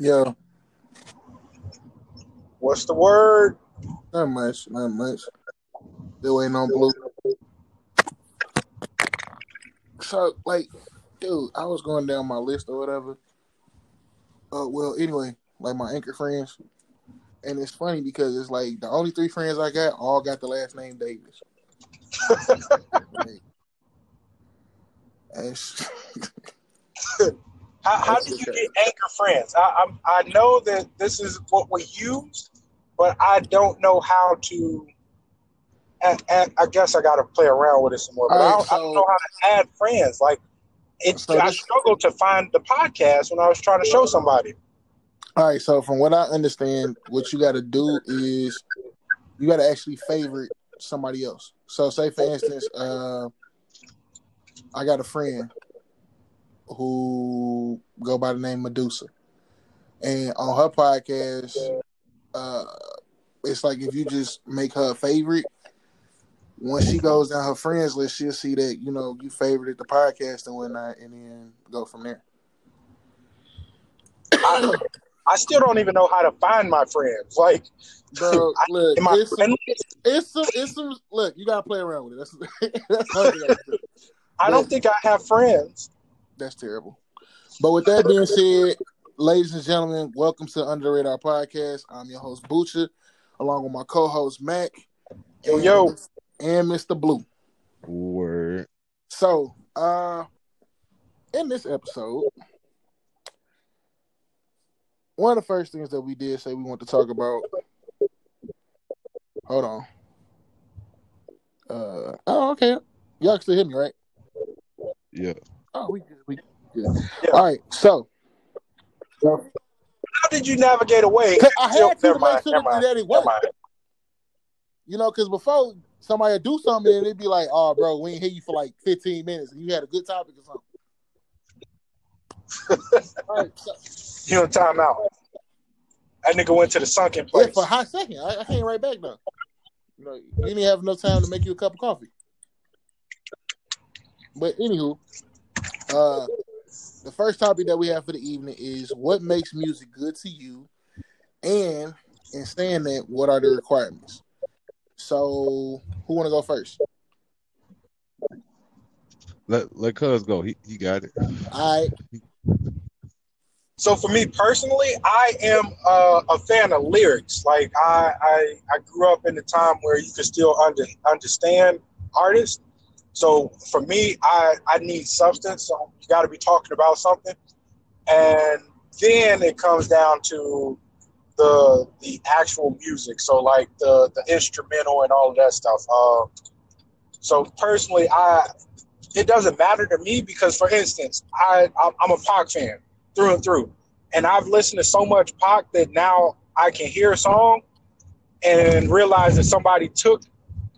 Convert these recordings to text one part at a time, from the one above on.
Yeah, What's the word? not much, not much. Still ain't on blue. So, like, dude, I was going down my list or whatever. Uh, well, anyway, like my anchor friends, and it's funny because it's like the only three friends I got all got the last name Davis. like, that's- How, how That's do you get anchor friends? I, I'm, I know that this is what we use, but I don't know how to. And, and I guess I got to play around with it some more. But I, don't, I don't know how to add friends. Like, it, So I struggled to find the podcast when I was trying to show somebody. All right, so from what I understand, what you got to do is you got to actually favorite somebody else. So, say for instance, uh, I got a friend who go by the name Medusa, and on her podcast, uh, it's like if you just make her a favorite. When she goes down her friends list, she'll see that you know you favorited the podcast and whatnot, and then go from there. I, I still don't even know how to find my friends. Like, Bro, look, I it's some, it's some, it's some. Look, you gotta play around with it. That's that's, all you gotta do. I don't think I have friends. That's terrible. But with that being said, ladies and gentlemen, welcome to Under the Radar Podcast. I'm your host Butcher, along with my co-host Mac. Yo, and- yo. and Mr. Blue. Word. So, uh, in this episode, one of the first things that we did say we want to talk about. Hold on. Uh, oh, okay. Y'all can still hear me, right? Yeah. Oh, we good. We good. Yeah. All right. So, How did you navigate away? I had to, to mind, make sure never that mind, it worked. You know, because before somebody would do something and they'd be like, "Oh, bro, we ain't hear you for like 15 minutes, and you had a good topic or something." Right. So, You on timeout. That nigga went to the sunken Yeah, place. for a hot second. I, I came right back now. You know, you didn't have enough time to make you a cup of coffee. But anywho, uh, the first topic that we have for the evening is what makes music good to you, and in saying that, what are the requirements? So, who want to go first? Let let Cuz go. He he got it. All right. So for me personally, I am uh, a fan of lyrics. Like I, I, I grew up in a time where you could still under, understand artists. So for me, I, I need substance. So you got to be talking about something, and then it comes down to the the actual music. So like the the instrumental and all of that stuff. Uh, so personally, I it doesn't matter to me because, for instance, I I'm a Pac fan through and through. And I've listened to so much Pac that now I can hear a song and realize that somebody took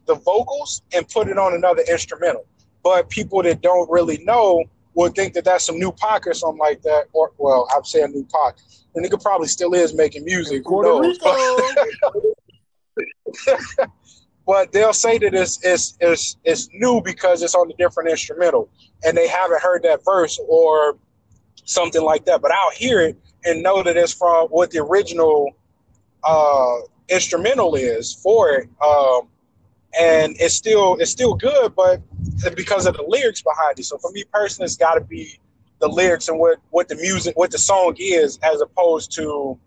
the vocals and put it on another instrumental. But people that don't really know would think that that's some new Pac or something like that. Or, well, I'm saying new Pac. The nigga probably still is making music. Who Puerto knows? Rico. but they'll say that it's, it's, it's, it's new because it's on a different instrumental and they haven't heard that verse or something like that. But I'll hear it and know that it's from what the original uh, instrumental is for it. Um, and it's still it's still good, but because of the lyrics behind it. So for me personally, it's got to be the lyrics and what what the music, what the song is, as opposed to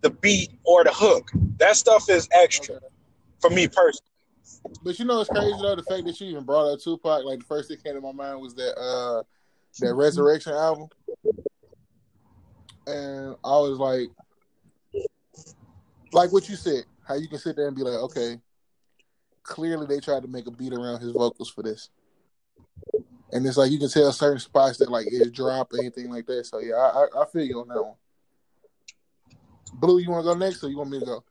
the beat or the hook. That stuff is extra Okay. for me personally. But you know it's crazy though, the fact that you even brought up Tupac, like the first thing came to my mind was that uh that Resurrection album. And I was like like what you said, how you can sit there and be like, okay, clearly they tried to make a beat around his vocals for this. And it's like you can tell certain spots that like it drop or anything like that. So yeah, I, I, I feel you on that one. Blue, you want to go next, or you want me to go?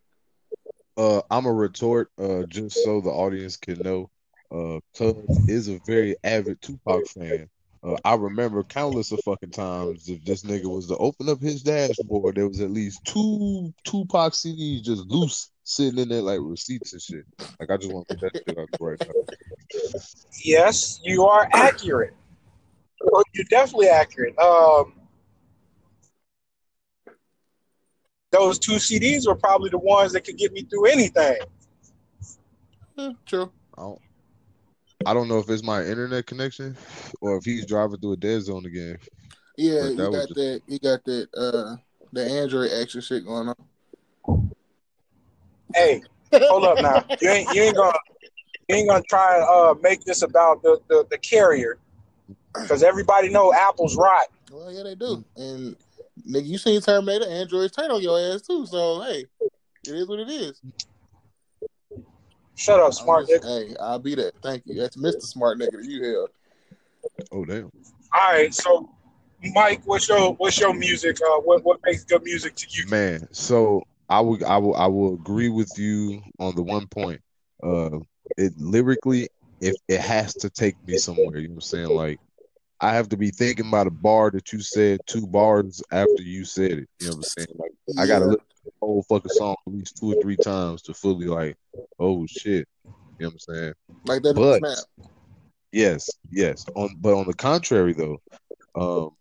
Uh, I'm a retort. Uh, just so the audience can know. Uh, Cuz is a very avid Tupac fan. Uh, I remember countless of fucking times if this nigga was to open up his dashboard, there was at least two Tupac CDs just loose sitting in there like receipts and shit. Like I just want to put that shit out there right now. Yes, you are accurate. You're definitely accurate. Um, those two CDs were probably the ones that could get me through anything. True. I don't, I don't know if it's my internet connection or if he's driving through a dead zone again. Yeah, But he got just- that. He got that. Uh, the Android action shit going on. Hey, hold up now. You ain't you ain't gonna you ain't gonna try and uh, make this about the, the, the carrier. Because everybody know Apple's right. Well, yeah, they do. And nigga, you seen Terminator? Androids turn on your ass too. So hey, it is what it is. Shut up, smart just- nigga. Hey, I'll be that. Thank you. That's Mr. Smart nigga that you held. Oh damn. All right, so Mike, what's your what's your music? Uh, what what makes good music to you? Man, so I would I will I will agree with you on the one point. Uh it lyrically if it has to take me somewhere, you know what I'm saying? Like I have to be thinking about a bar that you said two bars after you said it. You know what I'm saying? Like I gotta Yeah. Listen to the whole fucking song at least two or three times to fully like, oh shit. You know what I'm saying? like that. But snap. Yes, yes. On but on the contrary though, um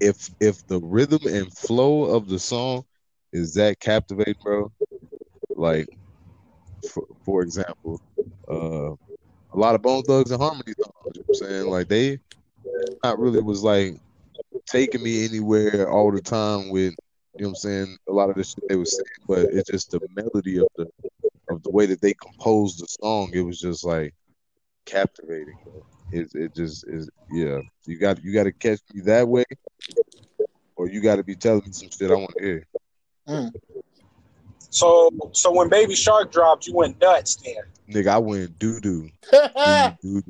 if if the rhythm and flow of the song is that captivating, bro, like for, for example, uh a lot of Bone Thugs and Harmony songs, you know what I'm saying? Like they not really was like taking me anywhere all the time with you know what I'm saying, a lot of the shit they was saying, but it's just the melody of the of the way that they composed the song, it was just like captivating. It it just is yeah. You got you got to catch me that way, or you got to be telling me some shit I want to hear. Mm. So so when Baby Shark dropped, you went nuts then. Nigga, I went doo doo doo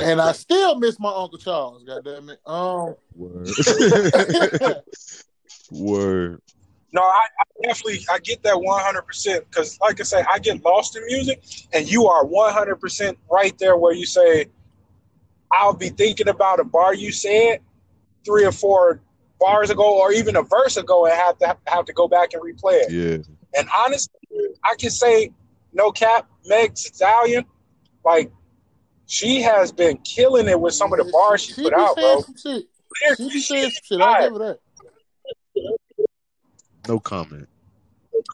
and I still miss my Uncle Charles. God damn it. Um, word word. No, I, I definitely I get that one hundred percent because, like I say, I get lost in music, and you are one hundred percent right there where you say, "I'll be thinking about a bar you said three or four bars ago, or even a verse ago, and have to have to go back and replay it." Yeah, And honestly, I can say, no cap, Meg Stallion, like she has been killing it with some of the bars she, put out, bro. some shit. She be saying some shit. I'll give her that. no comment.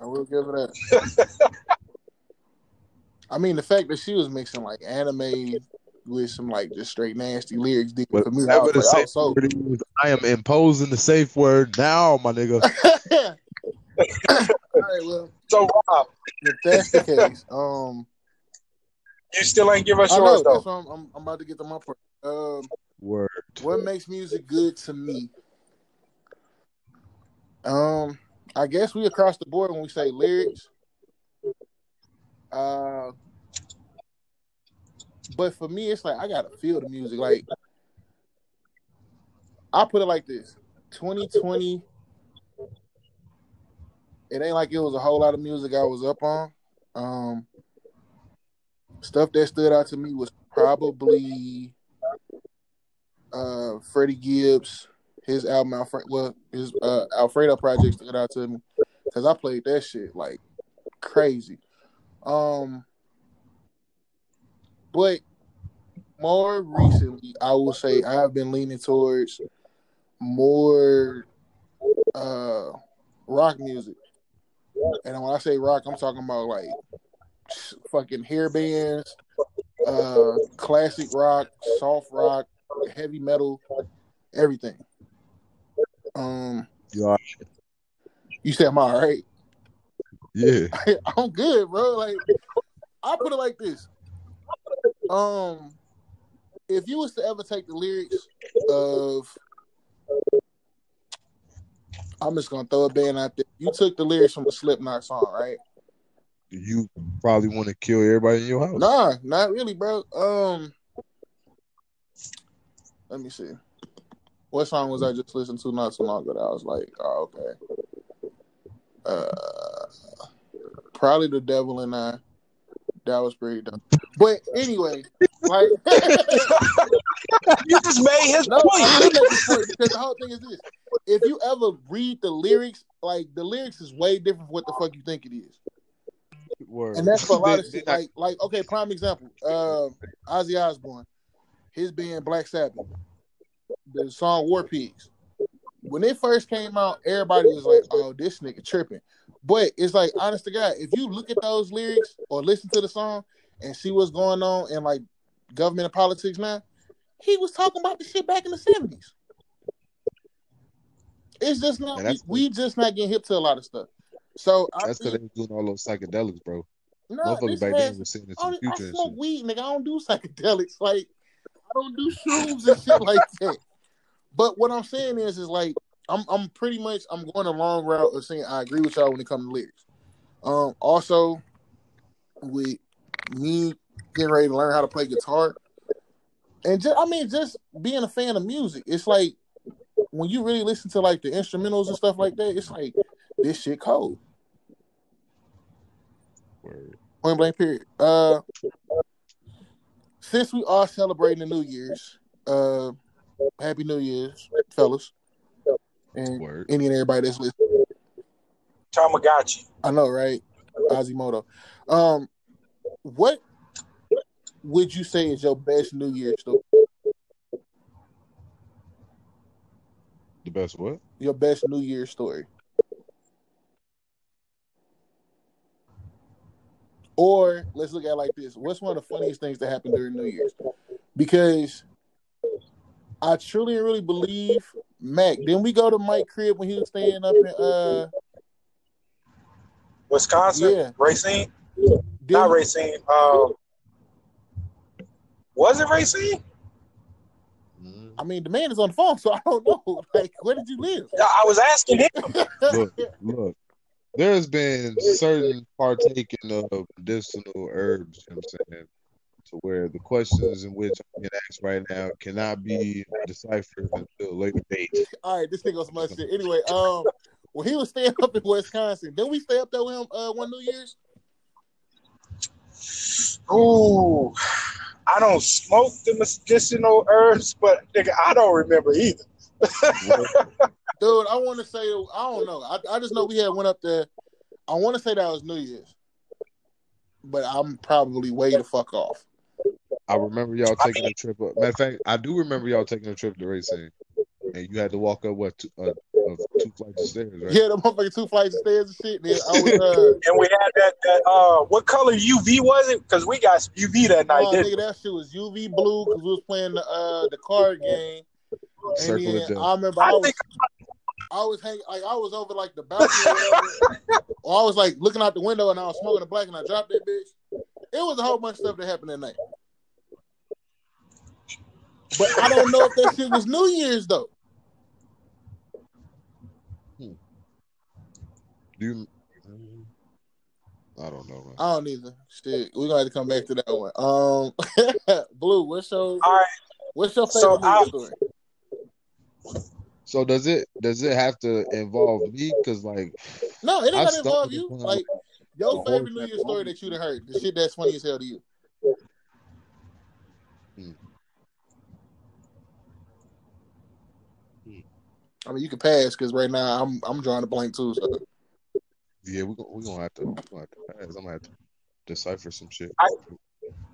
I will give her that. I mean, the fact that she was mixing like anime with some like just straight nasty lyrics, deep for me, I was the like, I safe was word is, I am imposing the safe word now, my nigga. All right, well, So Rob, if that's the case, um, you still ain't give us I yours know that's though. what I'm, I'm, I'm about to get to my part. Um, Word. what makes music good to me? Um, I guess we across the board when we say lyrics. Uh, but for me, it's like I gotta feel the music. Like I put it like this: 2020. It ain't like it was a whole lot of music I was up on. Um, stuff that stood out to me was probably uh Freddie Gibbs, his album Alfred well, his uh Alfredo project stood out to me because I played that shit like crazy. Um but more recently I will say I have been leaning towards more uh rock music. And when I say rock, I'm talking about like fucking hair bands, uh classic rock, soft rock, heavy metal, everything. Um, You you said I'm all right. Yeah. I'm good, bro. Like I put it like this. Um, if you was to ever take the lyrics of, I'm just gonna throw a band out there. You took the lyrics from the Slipknot song, right? You probably want to kill everybody in your house. Nah, not really, bro. Um, let me see. What song was I just listening to not so long ago? That I was like, oh, okay. Uh, probably the Devil in I. That was pretty dumb. But anyway, like, You just made his no, point. I did point because the whole thing is this: if you ever read the lyrics, like the lyrics is way different from what the fuck you think it is. Word. And that's for a lot of shit. Like, like okay, prime example. Uh, Ozzy Osbourne, his being Black Sabbath, the song War Pigs. when it first came out, everybody was like, "Oh, this nigga tripping." But it's like, honest to God, if you look at those lyrics or listen to the song and see what's going on in like government and politics now, he was talking about the shit back in the seventies. It's just not And we, we just not getting hip to a lot of stuff. So That's because they was doing all those psychedelics, bro. no, Motherfuckers back then was saying it's I, some I future and smoke weed, nigga. I don't do psychedelics. Like I don't do shrooms and shit like that. But what I'm saying is, is like I'm I'm pretty much I'm going a long route of saying I agree with y'all when it comes to lyrics. Um, also with me getting ready to learn how to play guitar, and just I mean just being a fan of music, it's like when you really listen to like the instrumentals and stuff like that, it's like this shit cold. Word. Point blank period. Uh, since we are celebrating the New Year's, uh, Happy New Year's, fellas, and Word. any and everybody that's listening. Tamagotchi. I know, right? Azimoto. Um, what would you say is your best New Year's story? The best what? Your best New Year's story, or let's look at it like this: What's one of the funniest things that happened during New Year's? Because I truly and really believe Mac. Didn't we go to Mike crib when he was staying up in uh? Wisconsin. Yeah. Racine. didn't Not Racine. Um, was it Racine? I mean, the man is on the phone, so I don't know. Like, where did you live? I was asking him. Look, look. There's been certain partaking of medicinal herbs, you know what I'm saying, to where the questions in which I'm being asked right now cannot be deciphered until a later date. All right, this thing on some other shit. Anyway, um, when he was staying up in Wisconsin, didn't we stay up there with him uh, one New Year's? Ooh, I don't smoke the medicinal herbs, but nigga, I don't remember either. Dude, I want to say I don't know. I, I just know we had went up there. I want to say that was New Year's, but I'm probably way the fuck off. I remember y'all taking a trip up. Matter of fact, I do remember y'all taking a trip to Racine, and you had to walk up what two, uh, uh, two flights of stairs, right? Yeah, the motherfucking two flights of stairs and shit. Then I was uh, And we had that, that uh, what color UV was it? Because we got UV that night, oh, didn't nigga, that shit was UV blue because we was playing the uh the card game. And Circle of then. I remember? I I was think I was hanging like I was over like the balcony or or I was like looking out the window and I was smoking a black and I dropped that bitch. It was a whole bunch of stuff that happened that night. But I don't know if that shit was New Year's though. Do you? I don't know, man. I don't either. Shit, we're gonna have to come back to that one. Um Blue, what's your All right. what's your So favorite New Year's story? So does it does it have to involve me? Because like No, it I ain't gotta involve you. Like your favorite New that Year's story that you'd have heard. The shit that's funny as hell to you. Hmm. Hmm. I mean, you can pass because right now I'm I'm drawing a blank too. So. yeah, we're gonna we gonna have to we gonna have to pass. I'm gonna have to decipher some shit.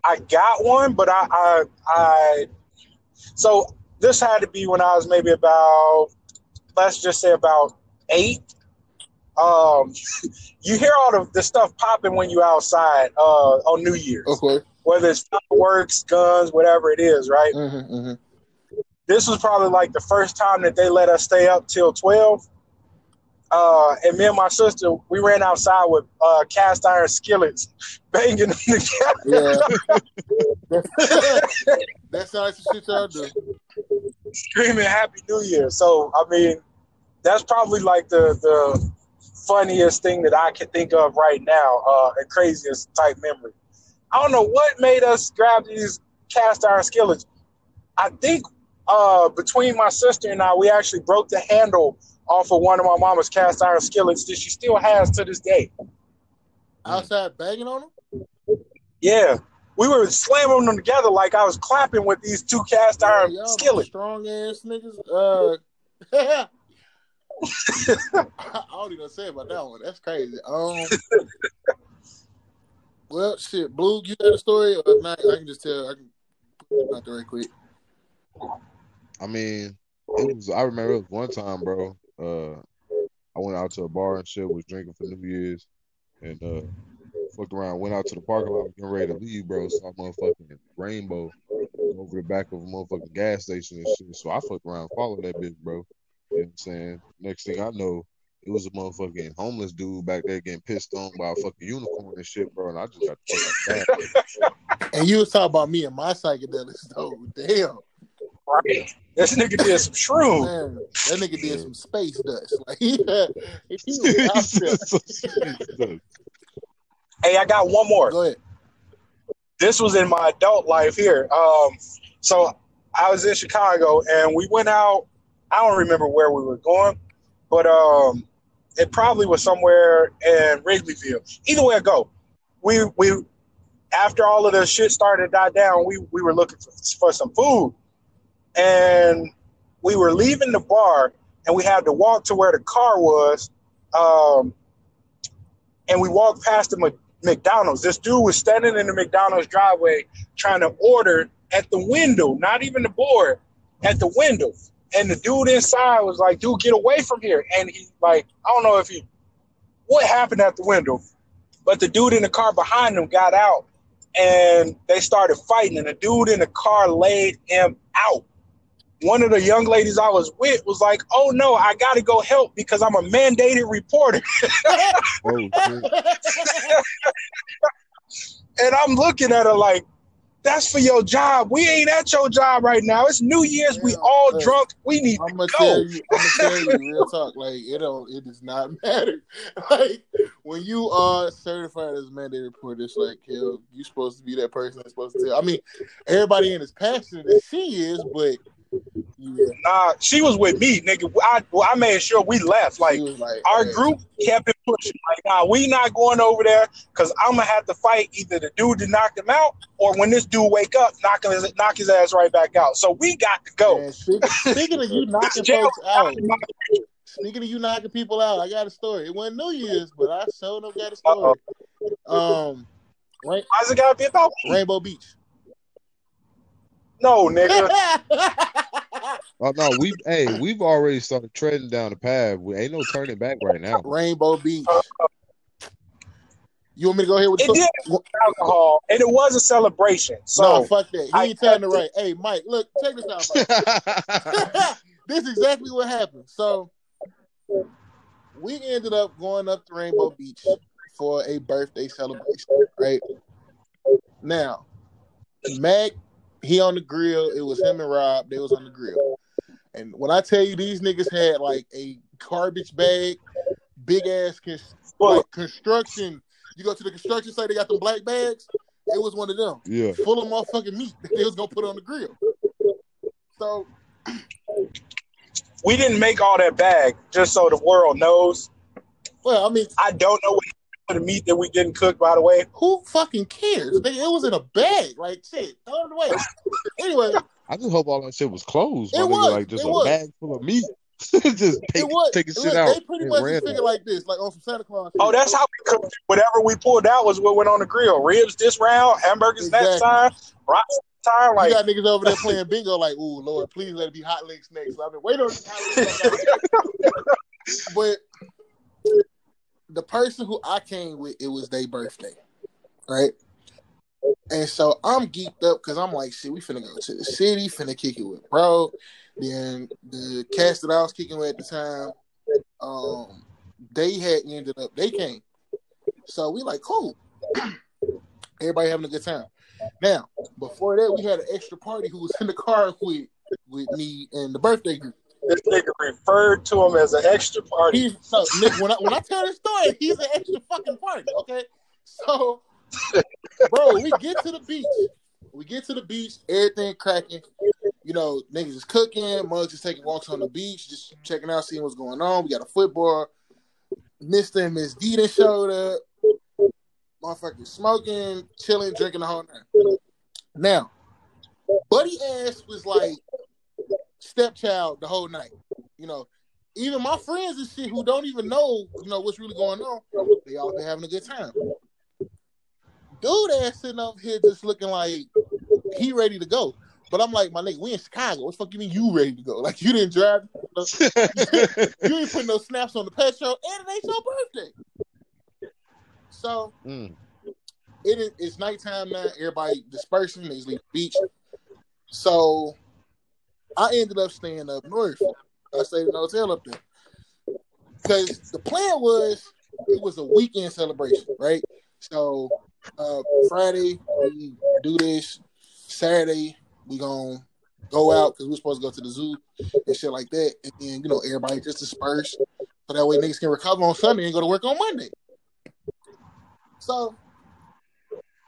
I got one, but I, I, I, so this had to be when I was maybe about, let's just say about eight. Um, you hear all the, the stuff popping when you outside uh, on New Year's, Of course. whether it's fireworks, guns, whatever it is, right? Mm-hmm, mm-hmm. This was probably like the first time that they let us stay up till twelve. Uh, and me and my sister, we ran outside with uh, cast iron skillets, banging them together. That's how some shit y'all do. screaming Happy New Year. So I mean, that's probably like the the funniest thing that I can think of right now, uh, and craziest type memory. I don't know what made us grab these cast iron skillets. I think uh, between my sister and I, we actually broke the handle off of one of my mama's cast iron skillets that she still has to this day. Outside banging on them? Yeah. We were slamming them together like I was clapping with these two cast iron y'all skillets. strong ass niggas. Uh, I don't even know what to say about that one. That's crazy. Um, well, shit, Blue, you got a story? Or if not, I can just tell. I can put it out there right quick. I mean, it was. I remember it was one time, bro. Uh, I went out to a bar and shit, was drinking for New Year's, and uh, fucked around, went out to the parking lot, getting ready to leave, bro. Saw motherfucking rainbow over the back of a motherfucking gas station and shit. So I fucked around, followed that bitch, bro. You know what I'm saying? Next thing I know, it was a motherfucking homeless dude back there getting pissed on by a fucking unicorn and shit, bro. And I just got the fuck out. And you was talking about me and my psychedelics, though. Damn, Right. This nigga did some shrooms. man, that nigga did some space dust. Like he, had, he was out there. Hey, I got one more. Go ahead. this was in my adult life here. Um, so I was in Chicago and we went out. I don't remember where we were going, but um, it probably was somewhere in Wrigleyville. Either way I go, we we after all of the shit started to die down, we we were looking for, for some food, and we were leaving the bar, and we had to walk to where the car was. Um, and we walked past the McDonald's. This dude was standing in the McDonald's driveway trying to order at the window, not even the board, at the window. And the dude inside was like, dude, get away from here. And he like, I don't know if he what happened at the window, but the dude in the car behind him got out and they started fighting, and the dude in the car laid him out. One of the young ladies I was with was like, "Oh no, I got to go help because I'm a mandated reporter." Oh. And I'm looking at her like, that's for your job. We ain't at your job right now. It's New Year's. We all but drunk. We need I'm to gonna go. tell you. I'm gonna tell you real talk. Like it don't. It does not matter. Like when you are certified as a mandated reporter, it's like hell. You supposed to be that person that's supposed to tell. I mean, everybody in as passionate as she is, but yeah, Nah, she was with me, nigga. I, well, I made sure we left. Like like our hey, group kept it pushing. Like, nah, we not going over there because I'm gonna have to fight either the dude to knock him out or when this dude wake up, knock his knock his ass right back out. So we got to go. Man, speaking, speaking of you knocking folks out, speaking of you knocking people out, I got a story. It wasn't New Year's, but I showed them got a story. Um, Rain- Why's it gotta be about me? Rainbow Beach. No, nigga. Oh no, we hey, we've already started treading down the path. We ain't no turning back right now. Rainbow Beach. You want me to go ahead with It the did have alcohol, and it was a celebration. So no, fuck that. He I ain't telling the kept right. Hey, Mike, look, check this out. This is exactly what happened. So we ended up going up to Rainbow Beach for a birthday celebration, right? Now, Mac, he on the grill. It was him and Rob. They was on the grill. And when I tell you these niggas had like a garbage bag, big ass cons- like construction. You go to the construction site, they got them black bags. It was one of them yeah. full of motherfucking meat that they was gonna put on the grill. So we didn't make all that bag just so the world knows. well, I mean, I don't know what happened to the meat that we didn't cook. By the way, who fucking cares? They, it was in a bag, like shit. Throw it away. Anyway, I just hope all that shit was closed. It was, like just it a was. bag full of meat. just take, it was. taking shit look, out. They pretty much just it. figured like this, like on some Santa Claus. oh, that's how we cooked. it. Whatever we pulled out was what went on the grill. Ribs this round, hamburgers next Exactly. time, rocks next time. You got niggas over there playing bingo, like, ooh, Lord, please let it be hot links next. So I've been waiting on hot links. but the person who I came with, it was their birthday, right? And so I'm geeked up because I'm like, shit, we finna go to the city, finna kick it with bro. Then the cast that I was kicking with at the time, um, they had ended up, they came. So we like, cool. Everybody having a good time. Now, before that, we had an extra party who was in the car with with me and the birthday group. This nigga referred to him as an extra party. So Nick, when I when I tell this story, he's an extra fucking party. Okay, so bro, we get to the beach. We get to the beach, everything cracking. You know, niggas is cooking, mugs is taking walks on the beach, just checking out, seeing what's going on. We got a football. Mr. and Miss Deedon showed up. Motherfucking smoking, chilling, drinking the whole night. Now, Buddy ass was like stepchild the whole night. You know, even my friends and shit who don't even know, you know, what's really going on, they all been having a good time. Dude ass sitting up here just looking like he ready to go. But I'm like, my nigga, we in Chicago. What the fuck you mean you ready to go? Like you didn't drive, you ain't put no snaps on the petrol, and it ain't your birthday. So Mm. it is it's nighttime now. Everybody dispersing. They leave the beach. So I ended up staying up north. I stayed in a hotel up there because the plan was it was a weekend celebration, right? So uh, Friday we do this. Saturday we gonna go out because we're supposed to go to the zoo and shit like that. And then you know everybody just disperse so that way niggas can recover on Sunday and go to work on Monday. So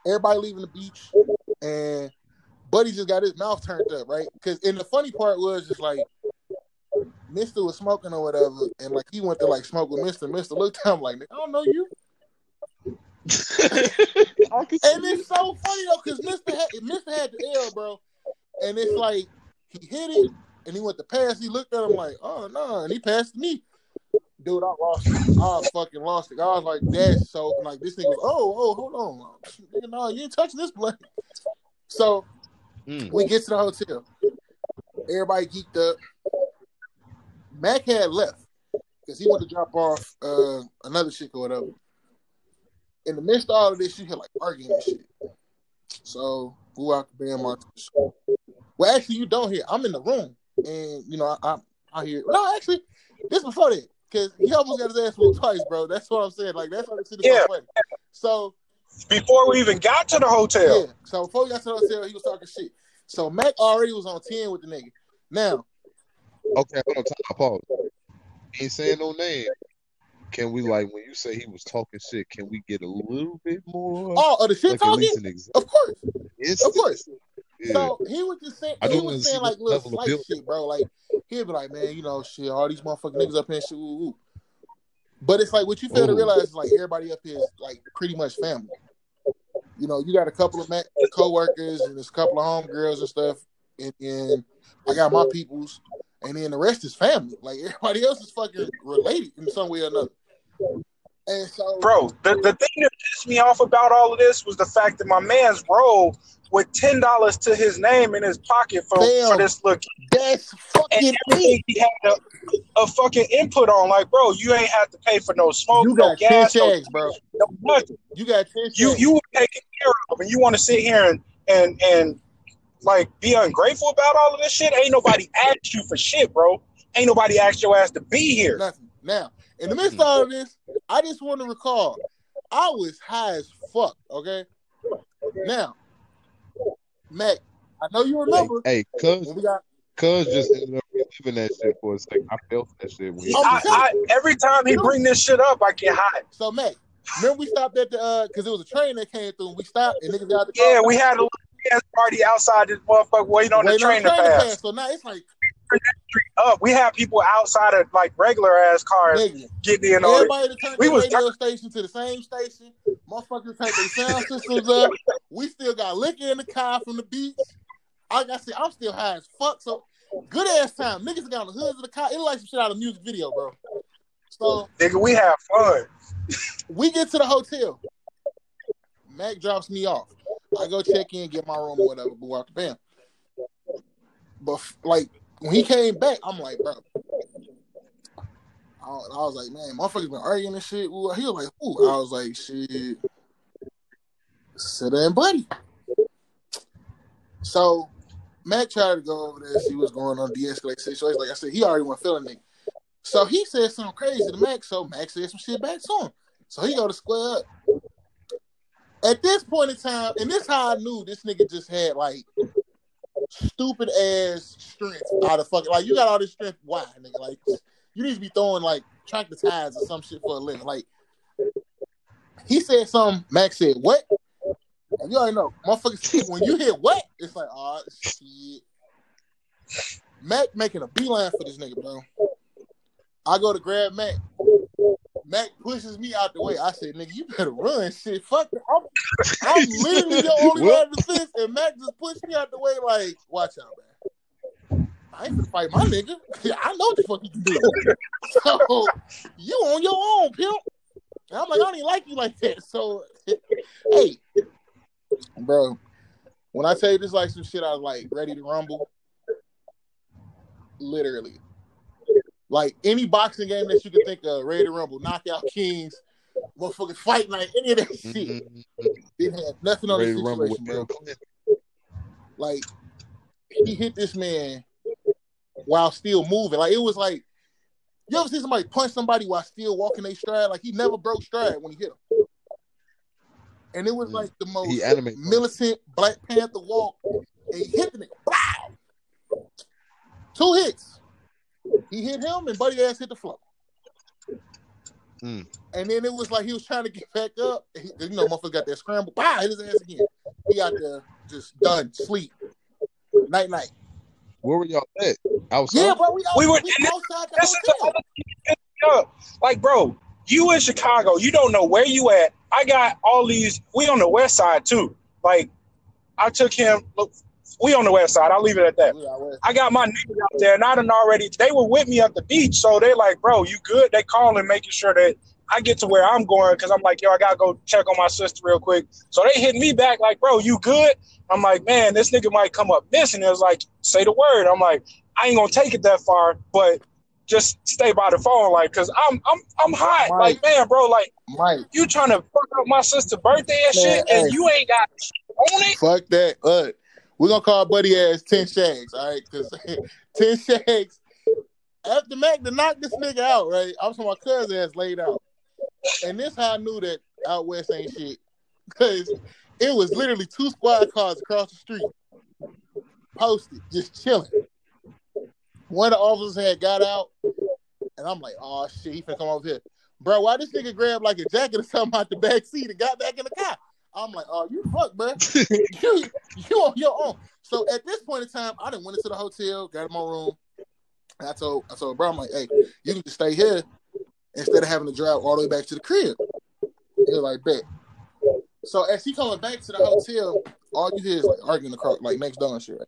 everybody leaving the beach and Buddy just got his mouth turned up, right? Because and the funny part was just like Mister was smoking or whatever, and like he went to like smoke with Mister. Mister looked at him like, I don't know you. And it's so funny though, because Mister had Mister had the L, bro, and it's like he hit it and he went to pass. He looked at him like, "Oh no," and he passed me. Dude, I lost it. I fucking lost it. I was like, "That's so." Like this nigga was, "Oh, oh, hold on, nigga, no, you ain't touching this blood." So Mm. we get to the hotel. Everybody geeked up. Mac had left because he went to drop off uh, another chick or whatever. In the midst of all of this, you had like arguing and shit. So who out the band march? Well, actually, you don't hear. I'm in the room, and you know I I, I hear. No, actually, this before that because he almost got his ass whooped twice, bro. That's what I'm saying. Like that's why this shit is Yeah. so funny. So Before we even got to the hotel. yeah. So before we got to the hotel, he was talking shit. So Mac already was on ten with the nigga. Now Okay, hold on, time, pause. He ain't saying no name. Can we like when you say he was talking shit? Can we get a little bit more? oh, oh the shit like at talking. least an. Of course. Of course. Yeah. So he was just saying, I he was saying like little level slight shit, bro. Like he'd be like, man, you know, shit, all these motherfucking niggas up here, shit, woo, woo. But it's like what you fail to oh. realize is like everybody up here is like pretty much family. You know, you got a couple of co-workers and there's a couple of homegirls and stuff, and then I got my peoples, and then the rest is family. Like everybody else is fucking related in some way or another. And so, Bro, the, the thing that pissed me off about all of this was the fact that my man's rolled with ten dollars to his name in his pocket for, for this look. That's And fucking everything he had a, a fucking input on, like, bro, you ain't have to pay for no smoke, You no got ten gas, no, shags, bro. no nothing. You got ten You shags. you were taken care of, and you want to sit here and and and like be ungrateful about all of this shit. Ain't nobody asked you for shit, bro. Ain't nobody asked your ass to be here. Nothing. Now, in the midst of all of this, I just want to recall I was high as fuck, okay? Now, Mac, I know you Hey, remember hey, cuz we got cuz just ended up reliving that shit for a second. I felt that shit when Oh, I, I, every time he bring this shit up, I get hot. so Mac. Remember we stopped at the uh because it was a train that came through and we stopped and niggas got the Yeah, we had a little dance party outside this motherfucker waiting on the waiting train to pass. So now it's like Up, we have people outside of like regular ass cars nigga. getting in on it. Everybody that turned We the was radio station to the same station. Motherfuckers turned their sound systems up. We still got liquor in the car from the beach. Like I said, I'm still high as fuck. So good ass time. Niggas got on the hoods of the car. It like some shit out of a music video, bro. So Nigga, we have fun. we get to the hotel. Mac drops me off. I go check in, get my room or whatever, but walk the bam. But like when he came back, I'm like, bro. I, I was like, man, motherfuckers been arguing and shit. He was like, ooh. I was like, shit. Sit and buddy. So Mac tried to go over there, see what's going on, de-escalate situation. Like I said, he already went feeling nigga. So he said something crazy to Mac, so Mac said some shit back to him. So he go to square up. At this point in time, and this how I knew this nigga just had like stupid ass strength out of fucking like you got all this strength. Why, nigga? Like you need to be throwing like tractor tires or some shit for a living. Like he said something. Max said what? And you already know, motherfuckers. When you hit what, it's like, oh shit. Mac making a beeline for this nigga, bro. I go to grab Mac. Mac pushes me out the way. I said, nigga, you better run. Shit, fuck it. I'm, I'm literally the only line of defense, and Mac just pushed me out the way like, watch out, man. I ain't gonna fight my nigga. I know what the fuck you can do. So you on your own, pimp. And I'm like, I don't even like you like that. So hey, bro. When I tell you this, like some shit, I was like ready to rumble. Literally, like any boxing game that you can think of, ready to rumble, knockout kings, motherfucking fight night, any of that shit. Mhm. It had nothing on Ready the situation, bro. Like he hit this man while still moving. Like it was like you ever see somebody punch somebody while still walking their stride? Like he never broke stride when he hit him. And it was like the most He animate militant Black Panther walk. And he hit the nigga. Wow. Two hits. He hit him and Buddy Ass hit the floor. Mm. And then it was like he was trying to get back up. He, you know, motherfucker got that scramble. Wow, hit his ass again. He out there just done, sleep. Night night. Where were y'all at? Outside? Yeah, bro, we, We we, were- we outside the This is the hotel. other thing. Like, bro, you in Chicago, you don't know where you at. I got all these. We on the west side too. Like, I took him. Look, we on the west side. I'll leave it at that. West. I got my niggas out there, and I done already. They were with me at the beach, so they like, bro, you good? They calling, making sure that I get to where I'm going, because I'm like, yo, I gotta go check on my sister real quick. So they hit me back like, bro, you good? I'm like, man, this nigga might come up missing. It was like, say the word. I'm like, I ain't gonna take it that far, but just stay by the phone, like, cause I'm I'm I'm hot. Right. Like, man, bro, like Mike, you trying to fuck up my sister's birthday and Man, shit, and hey. you ain't got on it. fuck that. Uh, we're gonna call Buddy ass Ten Shags, all right? Because Ten Shags, after Mac to knock this nigga out, right? I was my cousin ass laid out. And this how I knew that out west ain't shit. Because it was literally two squad cars across the street, posted, just chilling. One of the officers had got out, and I'm like, oh shit, he finna come over here. Bro, why this nigga grabbed like a jacket or something out the back seat and got back in the car? I'm like, oh, you fuck, bro. you, you on your own. So at this point in time, I didn't went into the hotel, got in my room. And I told I told bro, I'm like, hey, you can just stay here instead of having to drive all the way back to the crib. He was like, bet. So as he coming back to the hotel, all you hear is like arguing across like next door and shit, right?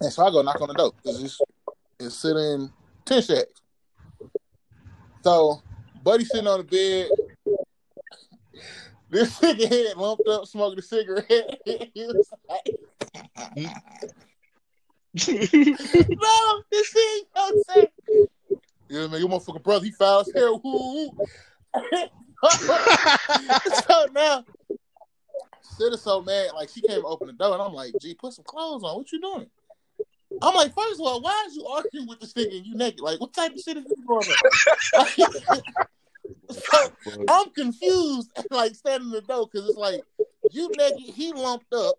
And so I go knock on the door because it's it's sitting ten shags. So buddy sitting on the bed. This nigga head lumped up, smoking a cigarette. he was like, no, this thing say. Yeah, man, your motherfucking brother, he foul as hell. So now, Sid so mad. Like, she came open the door, and I'm like, gee, put some clothes on. What you doing? I'm like, first of all, why is you arguing with this nigga and you naked? Like, what type of shit is this going on? so, I'm confused, like standing in the door because it's like you naked, he lumped up,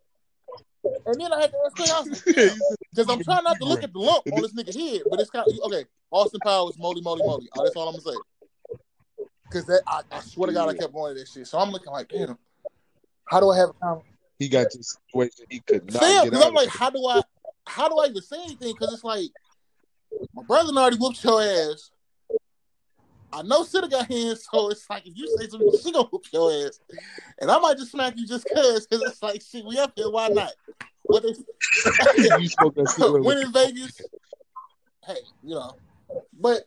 and then I had to ask him because I'm trying not to look at the lump on this nigga's head, but it's kind of okay. Austin Powers, moly, moly, moly. Oh, uh, that's all I'm gonna say. Because that, I, I swear to God, I kept going to that shit. So I'm looking like, damn, how do I have a conversation? he got a situation he could not Sam, get out I'm like, how do I, how do I even say anything? Because it's like, my brother already whooped your ass. I know Sitta got hands, so it's like if you say something, she gonna whoop your ass, and I might just smack you just cause, cause it's like shit. We up here, why not? What they you spoke that in Vegas? Hey, you know. But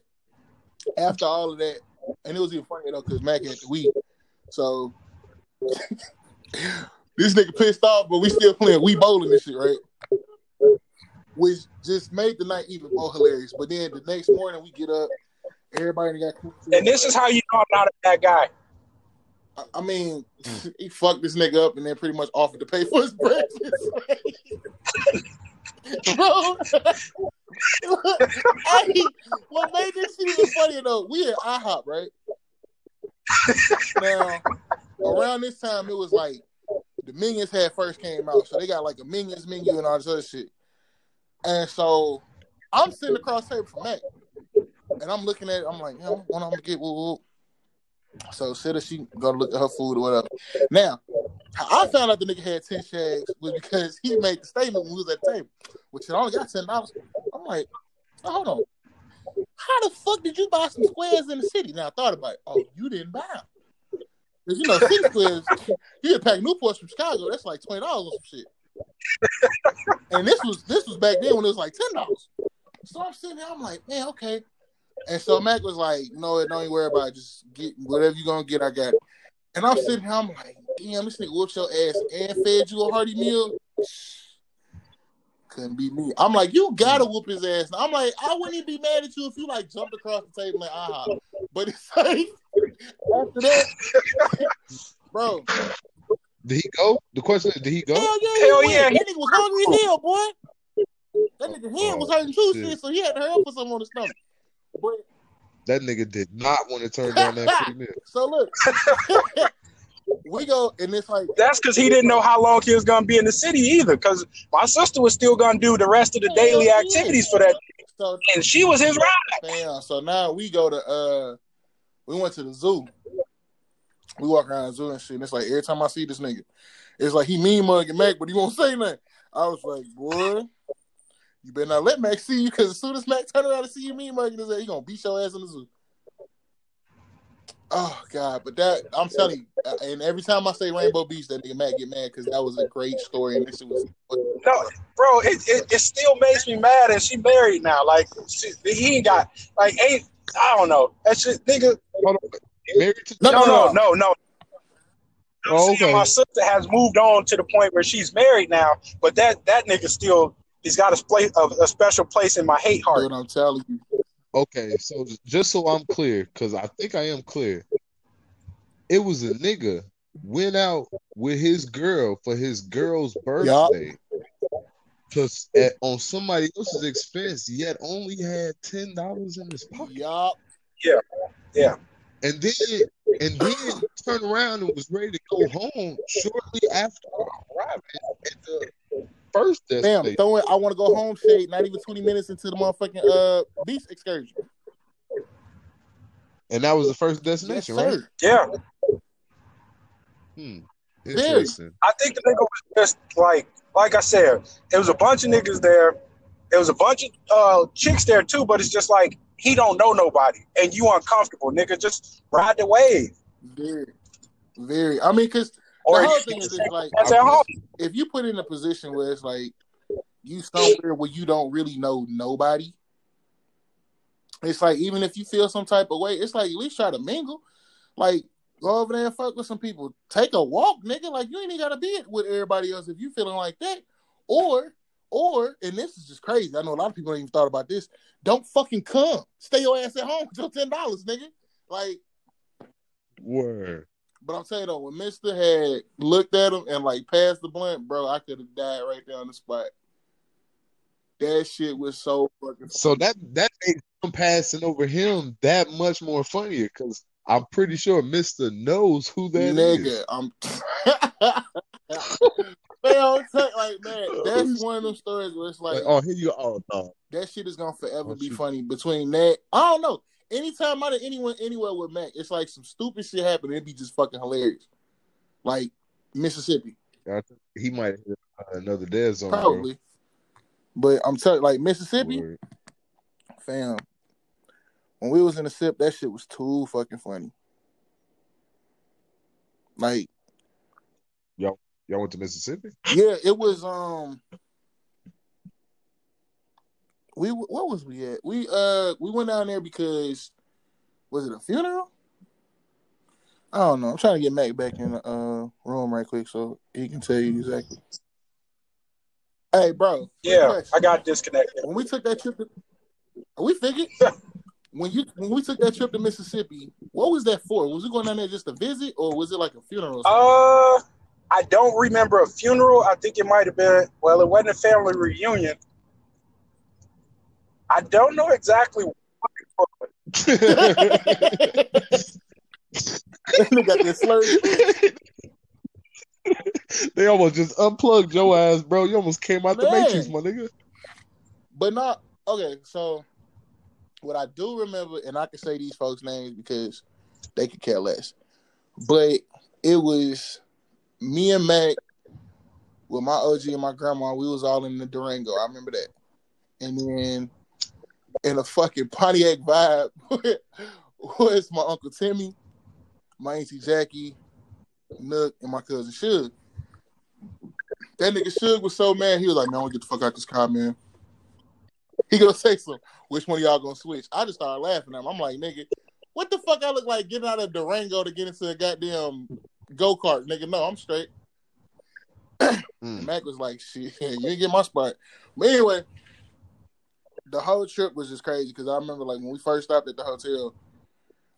after all of that, and it was even funny though, cause Mac had the weed, so this nigga pissed off, but we still playing we bowling this shit, right? Which just made the night even more hilarious. But then the next morning we get up, everybody got. And this is how you know I'm not a bad guy. I- I mean, he fucked this nigga up and then pretty much offered to pay for his breakfast. Bro, what made this shit even funnier though? We at IHOP, right? Now, around this time, it was like the Minions had first came out, so they got like a Minions menu and all this other shit. And so I'm sitting across the table from Mac, and I'm looking at it. I'm like, you know, what I'm gonna get? Woo. So Sitta, she go to look at her food or whatever. Now, how I found out the nigga had ten shags was because he made the statement when we was at the table, which I only got ten dollars. I'm like, oh, hold on, how the fuck did you buy some squares in the city? Now I thought about it. Oh, you didn't buy them. Cause you know, city squares, you had pack Newports from Chicago. That's like twenty dollars or some shit. And this was this was back then when it was like ten dollars. So I'm sitting there, I'm like, man, okay. And so Mac was like, no, don't even worry about it. Just get whatever you're gonna get, I got it. And I'm sitting here, I'm like, damn, this nigga whooped your ass and fed you a hearty meal. Couldn't be me. I'm like, you gotta whoop his ass. I'm like, I wouldn't even be mad at you if you like jumped across the table and aha. But it's like after that, bro. Did he go? The question is, did he go? Hell yeah, he Hell went. yeah, That nigga was hungry as hell, boy. That nigga hand was Oh, hurting too, shit. shit, so he had to hurry up for something on the stomach. But That nigga did not want to turn down that free meal. so look, we go and it's like That's because he didn't know how long he was gonna be in the city either. Because my sister was still gonna do the rest of the daily yeah. activities for that, so and she was his ride. Damn. So now we go to uh we went to the zoo. We walk around the zoo and shit. And it's like every time I see this nigga, it's like he mean mugging Mac, but he won't say nothing. I was like, boy, you better not let Mac see you because as soon as Mac turn around and see you mean mugging his ass, he gonna beat your ass in the zoo. Oh God, but that I'm telling you, uh, and every time I say Rainbow Beach, that nigga Mac get mad because that was a great story and this shit was No, bro, it, it, it still makes me mad, and she married now. Like she, he ain't got like ain't I don't know. That shit, nigga. Hold on. He married to No, No, no, no, no. I'm Oh, saying okay. My sister has moved on to the point where she's married now, but that that nigga still he's got a place a, a special place in my hate heart. Dude, I'm telling you. Okay, so just so I'm clear, because I think I am clear, it was a nigga went out with his girl for his girl's birthday. Cause at, on somebody else's expense, yet only had ten dollars in his pocket, Yup. And then and then turned around and was ready to go home shortly after arriving at the first Damn, destination. throwing I want to go home shade, not even 20 minutes into the motherfucking uh beach excursion. And that was the first Yes, destination, right? Yeah, Hmm. Interesting. I think the nigga was just like like I said, it was a bunch of niggas there. There was a bunch of uh, chicks there too, but it's just like he don't know nobody, and you uncomfortable, nigga. Just ride the wave. Very, very. I mean, because the whole thing is, like That's at home. if you put in a position where it's like you somewhere where you don't really know nobody, it's like even if you feel some type of way, it's like at least try to mingle. Like go over there and fuck with some people. Take a walk, nigga. Like you ain't even gotta be it with everybody else if you feeling like that. Or or and this is just crazy. I know a lot of people ain't even thought about this. Don't fucking come. Stay your ass at home your ten dollars, nigga. Like Word. but I'm telling you though, when Mister had looked at him and like passed the blunt, bro, I could have died right there on the spot. That shit was so fucking. So that that made him passing over him that much more funnier because I'm pretty sure Mister knows who that nigga. I'm. man, I'm tell- like man, oh, that's one of them stories where it's like Like, oh, here you oh no. that shit is gonna forever Oh, be shoot. funny. Between that, I don't know. Anytime I anyone anywhere with Mac, it's like some stupid shit happen. It'd be just fucking hilarious. Like Mississippi. He might hit uh, another dead zone. bro. Probably. But I'm telling like Mississippi, Word. fam. When we was in the sip, that shit was too fucking funny. Like, Y'all went to Mississippi? yeah, it was um we what was we at? We uh we went down there because was it a funeral? I don't know. I'm trying to get Mac back in the uh, room right quick so he can tell you exactly. Hey, bro. Yeah. I got disconnected. when we took that trip to we figured when you when we took that trip to Mississippi, what was that for? Was we going down there just to visit or was it like a funeral? or something? Uh, I don't remember a funeral. I think it might have been. Well, it wasn't a family reunion. I don't know exactly. What they got this slur. they almost just unplugged your ass, bro. You almost came out the matrix, my nigga. But not okay, so what I do remember, and I can say these folks' names because they could care less. But it was me and Mac with my OG and my grandma, we was all in the Durango. I remember that. And then in a fucking Pontiac vibe was my Uncle Timmy, my Auntie Jackie, Nook, and my cousin Suge. That nigga Suge was so mad, he was like, man, get the fuck out this car, man. He gonna say something. Which one of y'all gonna switch? I just started laughing at him. I'm like, nigga, what the fuck I look like getting out of Durango to get into a goddamn go kart, nigga. No, I'm straight. Mm. Mac was like, shit, you ain't get my spot. But anyway, the whole trip was just crazy because I remember like when we first stopped at the hotel,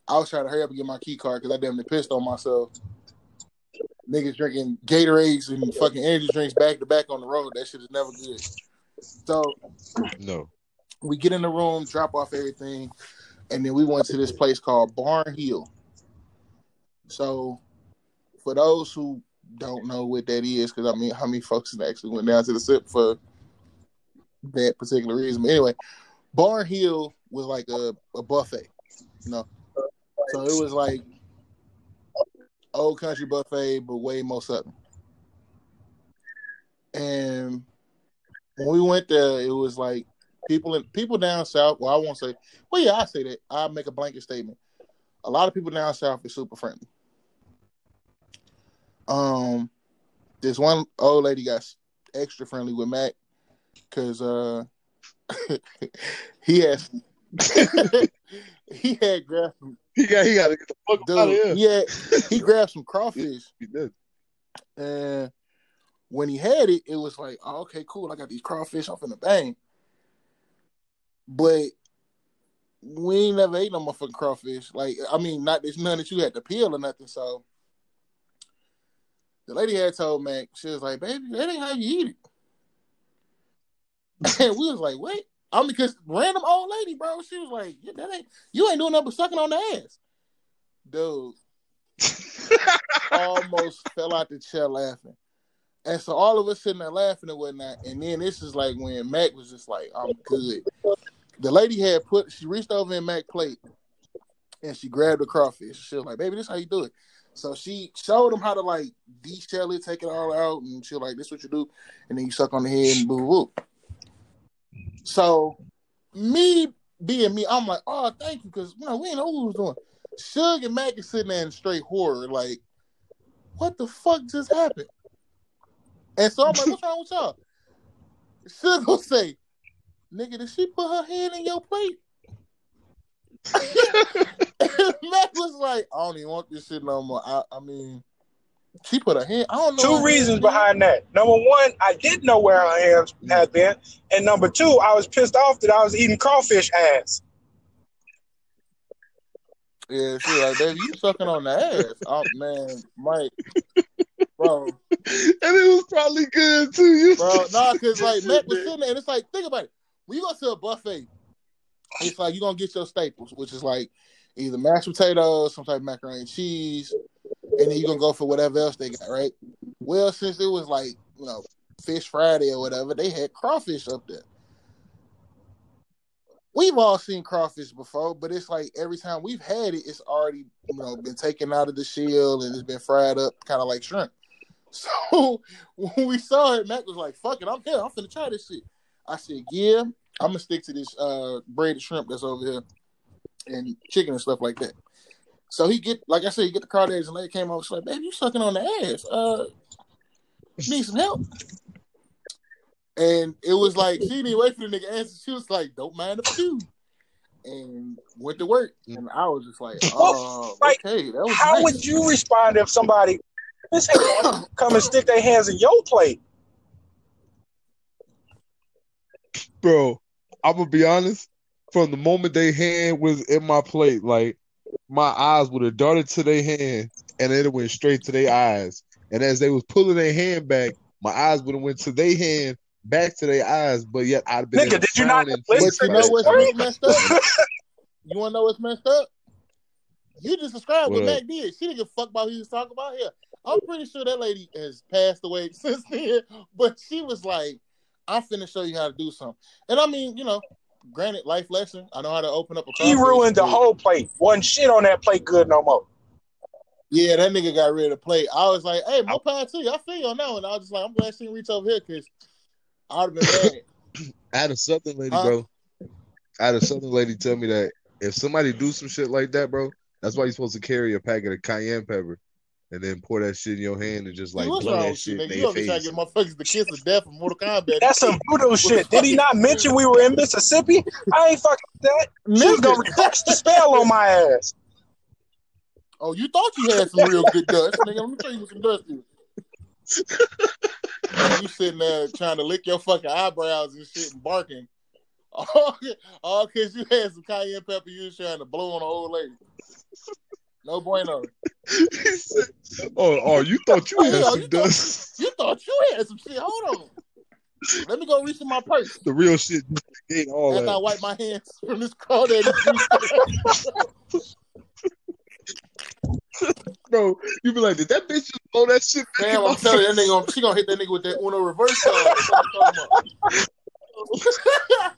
I was trying to hurry up and get my key card because I damn near pissed on myself. Niggas drinking Gatorades and fucking energy drinks back to back on the road. That shit is never good. So No. we get in the room, drop off everything, and then we went to this place called Barnhill. So, for those who don't know what that is, because I mean, how many folks actually went down to the SIP for that particular reason? But anyway, Barnhill was like a, a buffet, you know. So it was like old country buffet, but way more southern. And when we went there, it was like people in people down south. Well, I won't say. Well, yeah, I say that. I make a blanket statement. A lot of people down south are super friendly. Um, this one old lady got extra friendly with Mac because uh, he has he had grabbed some He got he got to get the fuck out of here. Yeah, he grabbed some crawfish. He did. And when he had it, it was like, oh, okay, cool. I got these crawfish. off in the bang. But we ain't never ate no motherfucking crawfish. Like, I mean, not there's none that you had to peel or nothing. So the lady had told Mac, she was like, baby, that ain't how you eat it. And we was like, wait. I mean, because random old lady, bro, she was like, yeah, that ain't you ain't doing nothing but sucking on the ass. Dude, almost fell out the chair laughing. And so all of us sitting there laughing and whatnot. And then this is like when Mac was just like, I'm good. The lady had put, she reached over in Mac's plate and she grabbed the crawfish. She was like, baby, this how you do it. So she showed him how to like de-shell it, take it all out, and she like, this what you do. And then you suck on the head and boo boo. So me being me, I'm like, oh, thank you, because you know, we know we was doing. Suge and Mac is sitting there in straight horror, like, what the fuck just happened? And so I'm like, what's wrong with y'all? Suge will say, nigga, did she put her hand in your plate? Mac was like, I don't even want this shit no more. I, I mean, she put her hand. I don't know. Two reasons hand- behind that. Number one, I didn't know where her hands had been, and number two, I was pissed off that I was eating crawfish ass. Yeah, she like, baby, you sucking on the ass. Oh man, Mike, bro, And it was probably good too. You bro, nah, cause like Mac was sitting there, and it's like, think about it. When you go to a buffet, it's like you're gonna get your staples, which is like either mashed potatoes, some type of macaroni and cheese, and then you're gonna go for whatever else they got, right? Well, since it was like, you know, Fish Friday or whatever, they had crawfish up there. We've all seen crawfish before, but it's like every time we've had it, it's already, you know, been taken out of the shell and it's been fried up, kind of like shrimp. So when we saw it, Mac was like, "Fuck it, I'm here. I'm finna try this shit." I said, "Yeah, I'm gonna stick to this uh braided shrimp that's over here and chicken and stuff like that." So he get, like I said, he get the card eggs and lady came over. She's like, "Baby, you sucking on the ass? Uh, need some help?" And it was like she didn't wait for the nigga answer. She was like, "Don't mind if I do," and went to work. And I was just like, "Oh, like, okay, that was How nice. would you respond if somebody come and stick their hands in your plate? bro, I'm gonna be honest. From the moment they hand was in my plate, like my eyes would have darted to their hand, and then it went straight to their eyes. And as they was pulling their hand back, my eyes would have went to their hand back to their eyes. But yet I'd have been Nigga, did you not frowning listen face But you know what's story? messed up? You want to know what's messed up? You just described what, What? Mac did. She didn't give a fuck about who he was talking about here. I'm pretty sure that lady has passed away since then. But she was like, I'm finna show you how to do something. And I mean, you know, granted, life lesson. I know how to open up a He ruined the whole plate. Wasn't shit on that plate good no more. Yeah, that nigga got rid of the plate. I was like, hey, my power to you. I feel you on that one. I was just like, I'm glad she didn't reach over here because I would have been mad. I had a southern lady, Huh? bro. I had a southern lady tell me that if somebody do some shit like that, bro, that's why you're supposed to carry a packet of cayenne pepper and then pour that shit in your hand and just like blow that shit in nigga? You their over here trying to get motherfuckers the kiss of death from Mortal Kombat. That's some voodoo shit. Did he not mention we were in Mississippi? I ain't fucking that. She was gonna reverse the spell on my ass. Oh, you thought you had some real good dust, nigga. Let me tell you what some dust is. you sitting there trying to lick your fucking eyebrows and shit and barking. All, all because you had some cayenne pepper you was trying to blow on an old lady. No bueno. oh, oh, you thought you had Yeah, some you thought- dust. You thought you had some shit. Hold on. Let me go reach in my purse. The real shit ate all After I wipe my hands from this crawdaddy juice. Bro, you be like, did that bitch just blow that shit back Damn, I'm telling you, that nigga, gonna- she gonna hit that nigga with that Uno reverse card. What you talking about?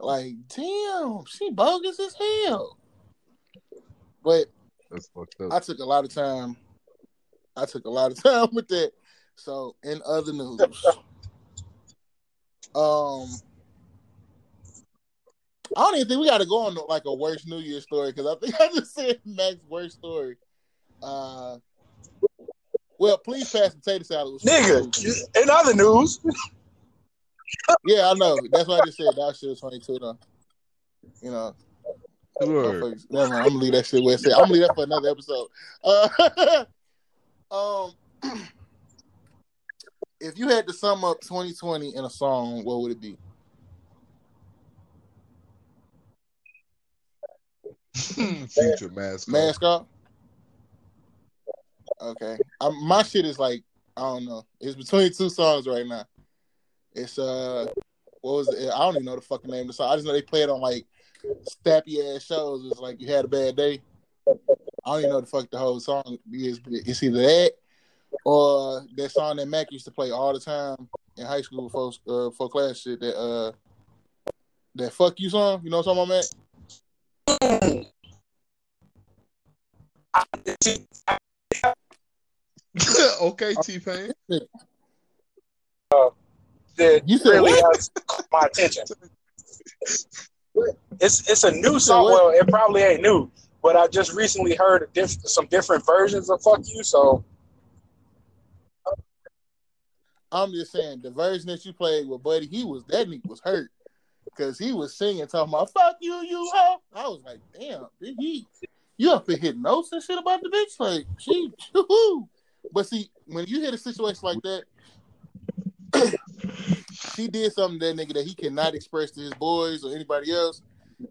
like, damn, she bogus as hell. But That's fucked up. I took a lot of time. I took a lot of time with that. So, in other news, um, I don't even think we got to go on like a worst New Year story because I think I just said Max's worst story. Uh, well, please pass the potato salad. was Nigga, in other news, Yeah, I know. That's why I just said that shit was funny too, though. You know, Word. never mind. I'm gonna leave that shit where it's at. I'm gonna leave that for another episode. Uh, um, if you had to sum up 2020 in a song, what would it be? Future mask. Mask off. Okay, um, my shit is like I don't know. It's between two songs right now. It's uh, what was it? I don't even know the fucking name of the song. I just know they play it on like stappy ass shows. It's like you had a bad day. I don't even know the fuck the whole song is. But it's either that or that song that Mac used to play all the time in high school before uh, for class shit. That uh, that fuck you song. You know what I'm talking about, Mac? okay, T Pain. that You said really what? has my attention. It's it's a new song. Well, it probably ain't new, but I just recently heard a diff- some different versions of "Fuck You." So I'm just saying the version that you played with Buddy, he was that nigga was hurt because he was singing talking about "fuck you, you hoe." I was like, damn, did he? You up here hitting notes and shit about the bitch? Like she. But see, when you hit a situation like that, he did something that nigga that he cannot express to his boys or anybody else,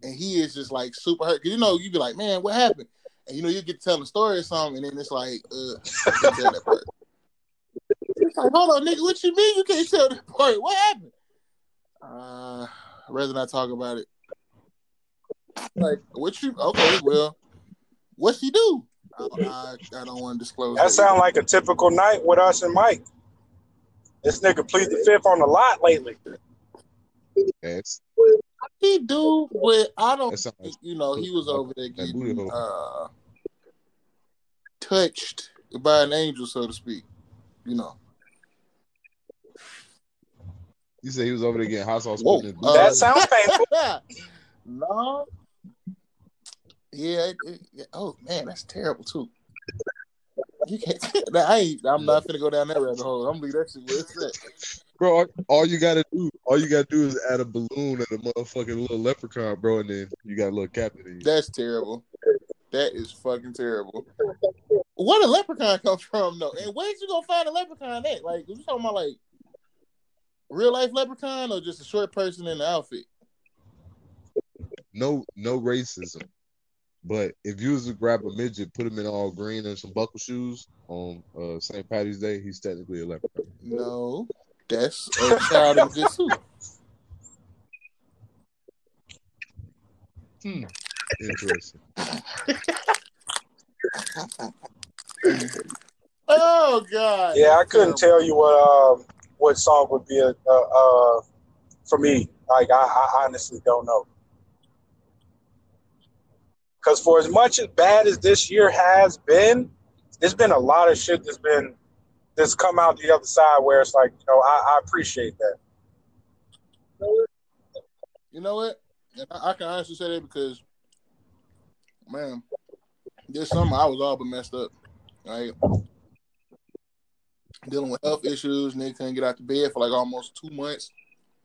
and he is just like super hurt. Cause you know you be like, man, what happened? And you know you get to tell the story or something, and then it's like, uh, tell that part. It's like, hold on, nigga, what you mean you can't tell that part? What happened? Uh, rather not talk about it. Like, what you? Okay, well, what she do? I, I, I don't want to disclose. that sounds like a typical night with us and Mike. This nigga plead the fifth on a lot lately. Yes. he do, but I don't. That sounds like think, you know, he was over there getting uh, touched by an angel, so to speak. You know. You said he was over there getting hot sauce Whoa. put in his Uh, That sounds painful. no. Yeah, it, it, yeah. Oh man, that's terrible too. You can't. I ain't. I'm not gonna go down that rabbit hole. I'm leave that shit where it's at. Bro, all, all you gotta do, all you gotta do is add a balloon and a motherfucking little leprechaun, bro, and then you got a little captain. That's terrible. That is fucking terrible. Where the leprechaun come from though? And where'd you go find a leprechaun at? Like, you talking about like real life leprechaun or just a short person in the outfit? No, no racism. But if you was to grab a midget, put him in all green and some buckle shoes on uh, St. Patty's Day, he's technically a leprechaun. No, that's a child in a good. Hmm. Interesting. Oh god. Yeah, I couldn't tell you what um, what song would be a, uh, uh, for me. Like I, I honestly don't know. Because for as much as bad as this year has been, there's been a lot of shit that's been that's come out the other side where it's like, you know, I, I appreciate that. You know what? I, I can honestly say that because, man, this summer I was all but messed up. Right, dealing with health issues, nigga couldn't get out the bed for like almost two months,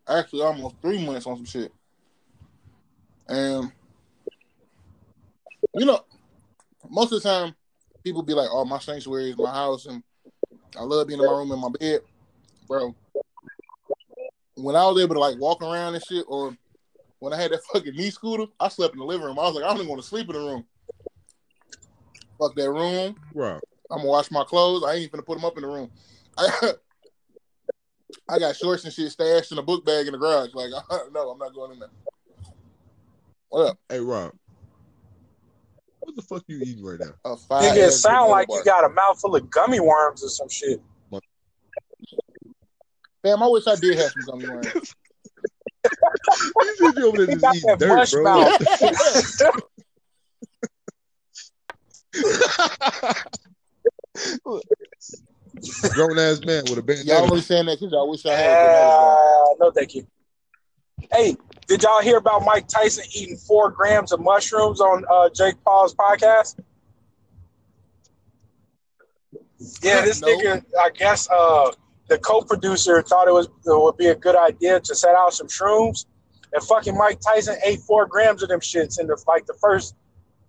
actually almost three months on some shit. And you know, most of the time, people be like, "Oh, my sanctuary is my house, and I love being in my room in my bed, bro." When I was able to like walk around and shit, or when I had that fucking knee scooter, I slept in the living room. I was like, I don't even want to sleep in the room. Fuck that room. Right. I'm gonna wash my clothes. I ain't even gonna put them up in the room. I, I got shorts and shit stashed in a book bag in the garage. Like, I, no, I'm not going in there. What up? Hey, Rob. What the fuck you eating right now? A Nigga, it fire-ass sound like bar. you got a mouthful of gummy worms or some shit. Damn, I wish I did have some gummy worms. you said you over there just eating dirt, mush bro. mouth. Grown ass man with a bandana. y'all bandana. only saying that because y'all wish I had a granola bar. Uh, no, thank you. Hey, did y'all hear about Mike Tyson eating four grams of mushrooms on uh, Jake Paul's podcast? Yeah, this No. nigga, I guess uh, the co-producer thought it was it would be a good idea to set out some shrooms, and fucking Mike Tyson ate four grams of them shits in the like the first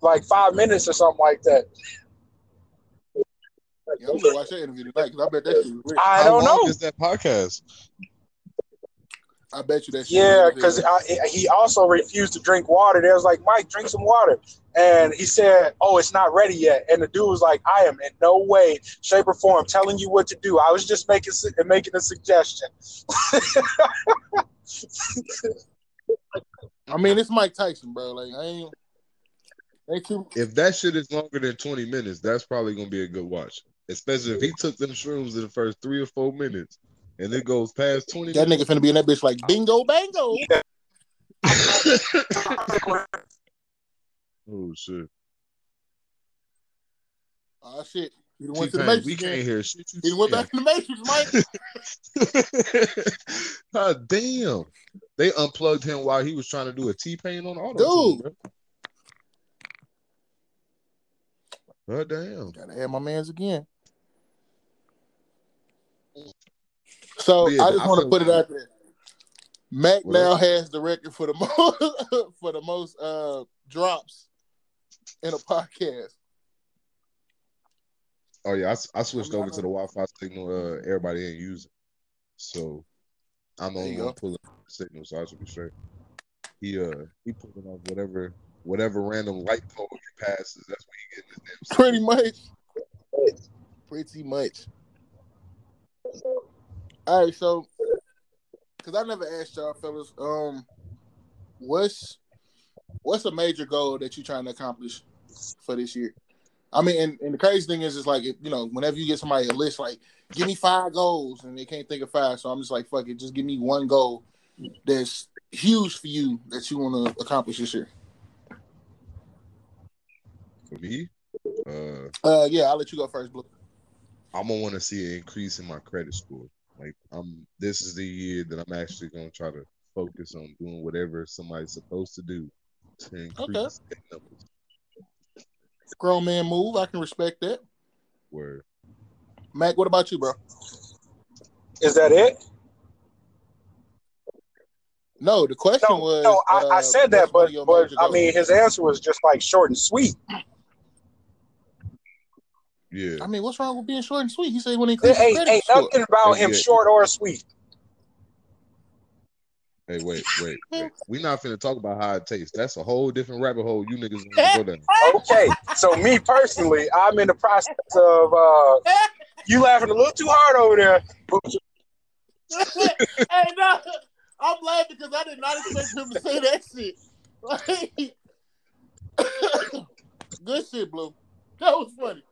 like five minutes or something like that. Yeah, I'm gonna watch that interview tonight because I bet that shit was lit. I don't long know. is that podcast? I bet you that shit. Yeah, because he also refused to drink water. They was like, Mike, drink some water. And he said, Oh, it's not ready yet. And the dude was like, I am in no way, shape, or form telling you what to do. I was just making making a suggestion. I mean, it's Mike Tyson, bro. Like, I ain't. Ain't too. If that shit is longer than 20 minutes, that's probably gonna be a good watch. Especially if he took them shrooms in the first three or four minutes and it goes past 20 That minutes. nigga finna be in that bitch like bingo bango. oh shit. Oh shit. He done went to the T-Pain, Matrix. we again. can't hear shit He went saying. back to the Matrix, Mike. God damn. They unplugged him while he was trying to do a T-Pain on auto. Dude. Bro. God damn. Gotta have my man's again. So Yeah, I just want to put it out there. Mac What now has the record for the most for the most uh drops in a podcast. Oh yeah, I switched I mean, I over to the Wi-Fi signal. Uh, everybody ain't using, so I'm only one pulling the signal, so I should be straight. He uh he pulling off whatever whatever random light pole he passes. That's what he getting his damn. Pretty much. Pretty much. All right, so because I never asked y'all fellas, um, what's what's a major goal that you're trying to accomplish for this year? I mean, and, and the crazy thing is, it's like you know, whenever you get somebody a list, like give me five goals, and they can't think of five, so I'm just like, fuck it, just give me one goal that's huge for you that you want to accomplish this year. For me, uh, Uh, yeah, I'll let you go first, Blue. I'm gonna want to see an increase in my credit score. Like I'm, this is the year that I'm actually gonna try to focus on doing whatever somebody's supposed to do to increase their numbers. Grown man move, I can respect that. Where Mac, what about you, bro? Is that it? No, the question No, was. no, I, I uh, said that, but but I mean, his answer was just like short and sweet. Yeah, I mean, what's wrong with being short and sweet? He said when he There increases ain't, credit ain't score. nothing about Hey, him yeah. short or sweet. Hey, wait, wait, wait. We not finna talk about how it tastes. That's a whole different rabbit hole you niggas want to go down. Okay, so me personally, I'm in the process of uh, you laughing a little too hard over there. hey, no, I'm laughing because I did not expect him to say that shit. Like, good shit, Blue. That was funny.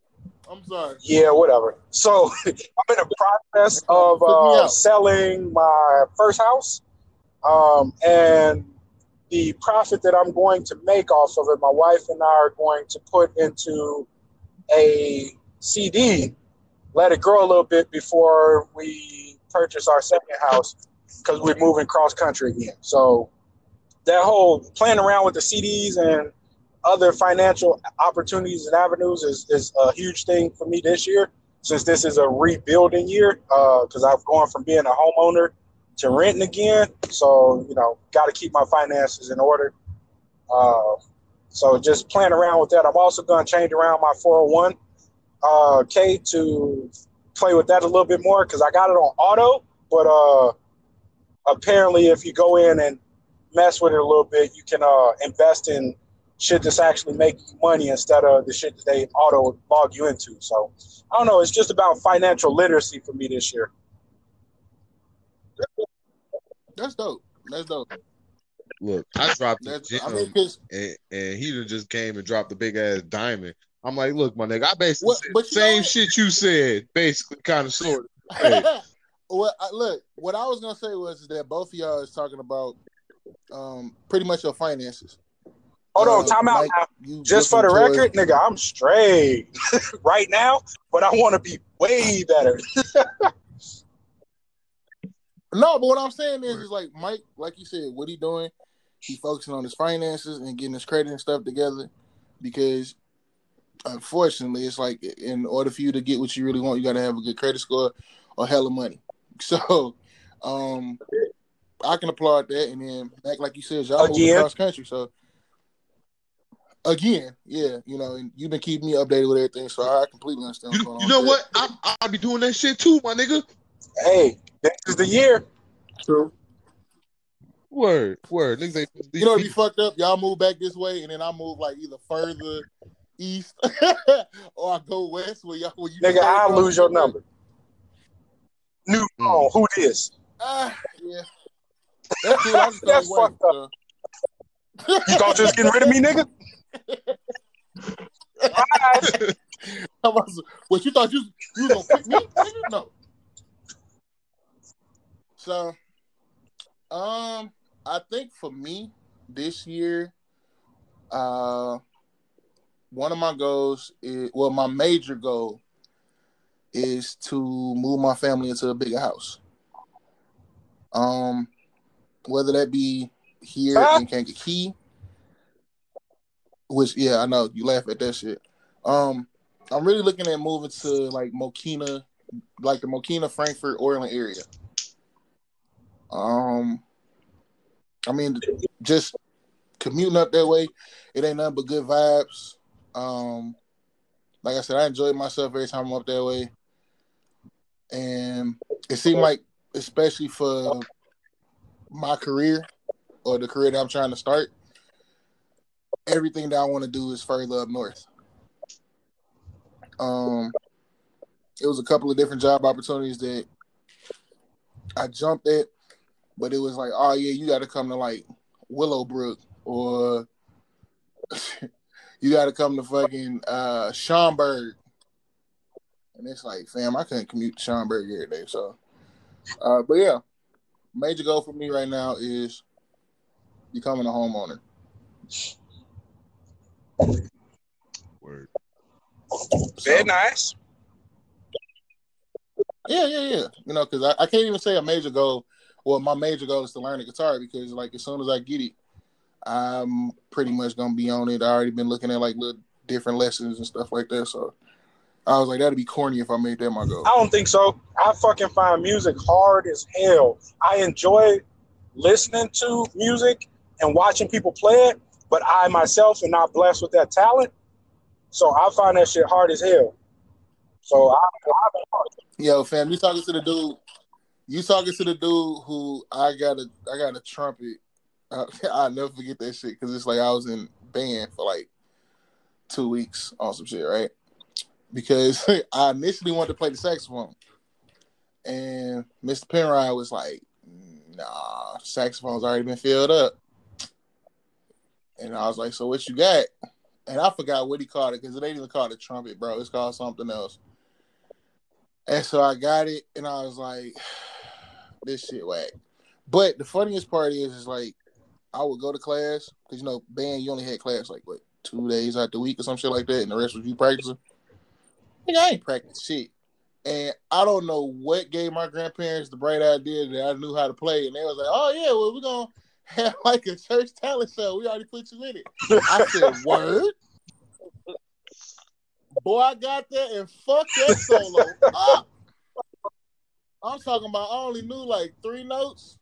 I'm sorry. Yeah, whatever. So I'm in the process of uh, selling my first house, um, and the profit that I'm going to make off of it, my wife and I are going to put into a CD, let it grow a little bit before we purchase our second house because we're moving cross country again. So that whole playing around with the CDs and other financial opportunities and avenues is, is a huge thing for me this year since this is a rebuilding year because I've gone from being a homeowner to renting again. So, you know, got to keep my finances in order. Uh, So just playing around with that. I'm also going to change around my 401 uh, K to play with that a little bit more because I got it on auto. But uh, apparently, if you go in and mess with it a little bit, you can uh, invest in shit that's actually making you money instead of the shit that they auto log you into. So I don't know. It's just about financial literacy for me this year. That's dope. That's dope. Look, I dropped the That's gem, I mean, 'cause and, and he just came and dropped the big ass diamond. I'm like, look, my nigga, I basically What- said but the you know same shit you said, basically, kind of sort of. Hey. well, I, look, what I was gonna say was that both of y'all is talking about um pretty much your finances. Hold on, time out like, now. Just for the looking record, nigga, I'm straight right now, but I want to be way better. No, but what I'm saying is, is like Mike, like you said, what he doing? He focusing on his finances and getting his credit and stuff together, because unfortunately, it's like in order for you to get what you really want, you got to have a good credit score or hella money. So, um, I can applaud that. And then, back like you said, y'all moving Again. across country, so again, yeah, you know, and you've been keeping me updated with everything, so I completely understand. You, what's you know on what? I I be doing that shit too, my nigga. hey, this is the year. that. True. Word, word. Niggas ain't You know, it'd be fucked up. Y'all move back this way, and then I move like either further east or I go west. Where y'all, where you Nigga, I'll lose your number. New Mm. phone, who this? Ah, yeah. That's cool. Just That's thought it fucked up. was, You thought you was getting rid of me, nigga? Alright. so. what you thought you you was gonna pick me? No. So, um, I think for me this year, uh, one of my goals is well, my major goal is to move my family into a bigger house. Um, whether that be here in Kankakee, which yeah, I know you laugh at that shit. Um, I'm really looking at moving to like Mokena, like the Mokena, Frankfort, Orland area. Um, I mean, just commuting up that way, it ain't nothing but good vibes. Um, like I said, I enjoy myself every time I'm up that way, and it seemed like, especially for my career or the career that I'm trying to start, everything that I want to do is further up north. Um, it was a couple of different job opportunities that I jumped at, but it was like, oh yeah, you got to come to like Willowbrook or you got to come to fucking uh Schaumburg. And it's like, fam, I couldn't commute to Schaumburg every day. So, uh, but yeah, major goal for me right now is becoming a homeowner. Word. So, Very nice. Yeah, yeah, yeah. You know, because I, I can't even say a major goal. Well, my major goal is to learn the guitar because, like, as soon as I get it, I'm pretty much gonna be on it. I already been looking at like little different lessons and stuff like that. So I was like, that'd be corny if I made that my goal. I don't think so. I fucking find music hard as hell. I enjoy listening to music and watching people play it, but I myself am not blessed with that talent. So I find that shit hard as hell. So I, I Yo, fam, you talking to the dude? You talking to the dude who I got a I got a trumpet. Uh, I'll never forget that shit because it's like I was in band for like two weeks on some shit, right? Because I initially wanted to play the saxophone, and Mr. Penrod was like, "Nah, saxophone's already been filled up." And I was like, "So what you got?" And I forgot what he called it because it ain't even called a trumpet, bro. It's called something else. And so I got it, and I was like, "This shit whack." But the funniest part is, is like, I would go to class because you know, band you only had class like what two days out the week or some shit like that, and the rest was you practicing. Nigga, I ain't practice shit, and I don't know what gave my grandparents the bright idea that I knew how to play, and they was like, "Oh yeah, well we're gonna have like a church talent show. We already put you in it." I said, "Word." Boy, I got there and fuck that solo up. I'm talking about I only knew like three notes.